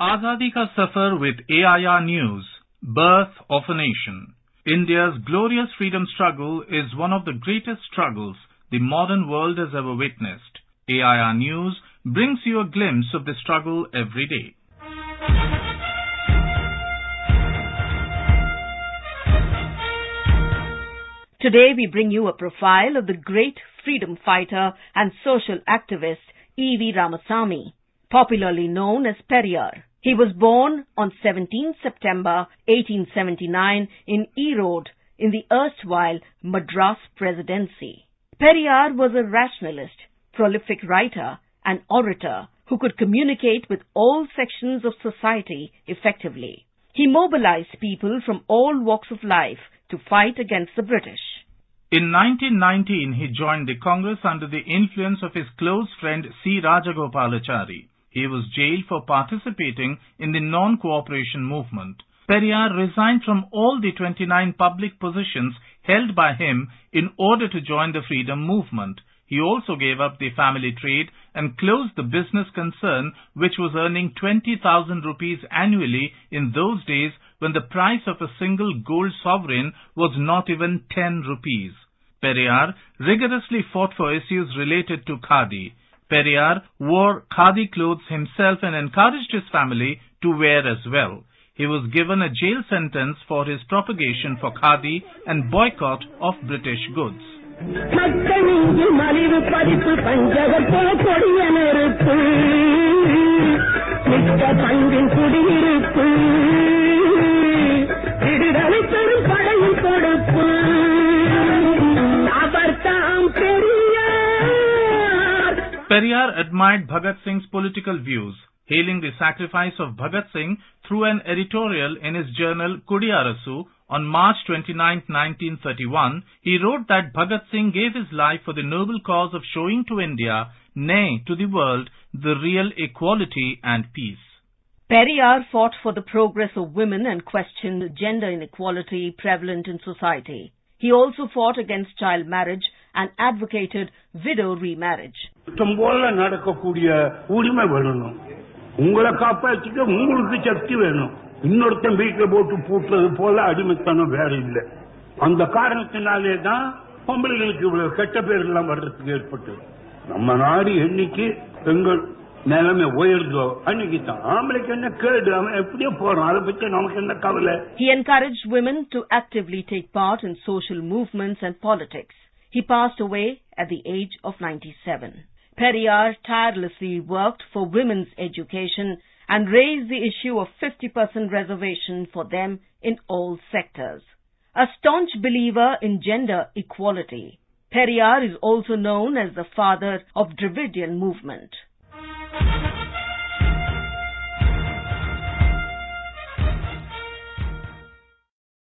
Azadi Ka Safar with AIR News, Birth of a Nation. India's glorious freedom struggle is one of the greatest struggles the modern world has ever witnessed. AIR News brings you a glimpse of the struggle every day. Today we bring you a profile of the great freedom fighter and social activist E.V. Ramasamy, popularly known as Periyar. He was born on 17 September 1879 in Erode in the erstwhile Madras Presidency. Periyar was a rationalist, prolific writer and orator who could communicate with all sections of society effectively. He mobilized people from all walks of life to fight against the British. In 1919, he joined the Congress under the influence of his close friend C. Rajagopalachari. He was jailed for participating in the non-cooperation movement. Periyar resigned from all the 29 public positions held by him in order to join the freedom movement. He also gave up the family trade and closed the business concern which was earning 20,000 rupees annually in those days when the price of a single gold sovereign was not even 10 rupees. Periyar rigorously fought for issues related to khadi. Periyar wore khadi clothes himself and encouraged his family to wear as well. He was given a jail sentence for his propagation for khadi and boycott of British goods. Periyar admired Bhagat Singh's political views, hailing the sacrifice of Bhagat Singh through an editorial in his journal Kudiyarasu on March 29, 1931. He wrote that Bhagat Singh gave his life for the noble cause of showing to India, nay, to the world, the real equality and peace. Periyar fought for the progress of women and questioned gender inequality prevalent in society. He also fought against child marriage and advocated widow remarriage. இஷ்டம் போல நடக்கக்கூடிய உரிமை வேணும். உங்களை காப்பாற்றிக்க உங்களுக்கு சக்தி வேணும். இன்னொருத்தன் வீட்டில் போட்டு பூட்டுறது போல அடிமைத்தனம் வேற இல்லை. அந்த காரணத்தினாலே தான் பொம்பளைகளுக்கு இவ்வளவு கெட்ட பேர் எல்லாம் வர்றதுக்கு ஏற்பட்டு நம்ம நாடு என்னைக்கு பெண்கள் நிலைமை உயர்ந்தோ அன்னைக்கு தான். ஆம்பளைக்கு என்ன கேடு? அவன் எப்படியோ போறான். அதை பத்தி நமக்கு என்ன கவலை? He encouraged women to actively take part in social movements and politics. He passed away at the age of 97. Periyar tirelessly worked for women's education and raised the issue of 50% reservation for them in all sectors. A staunch believer in gender equality, Periyar is also known as the father of Dravidian movement.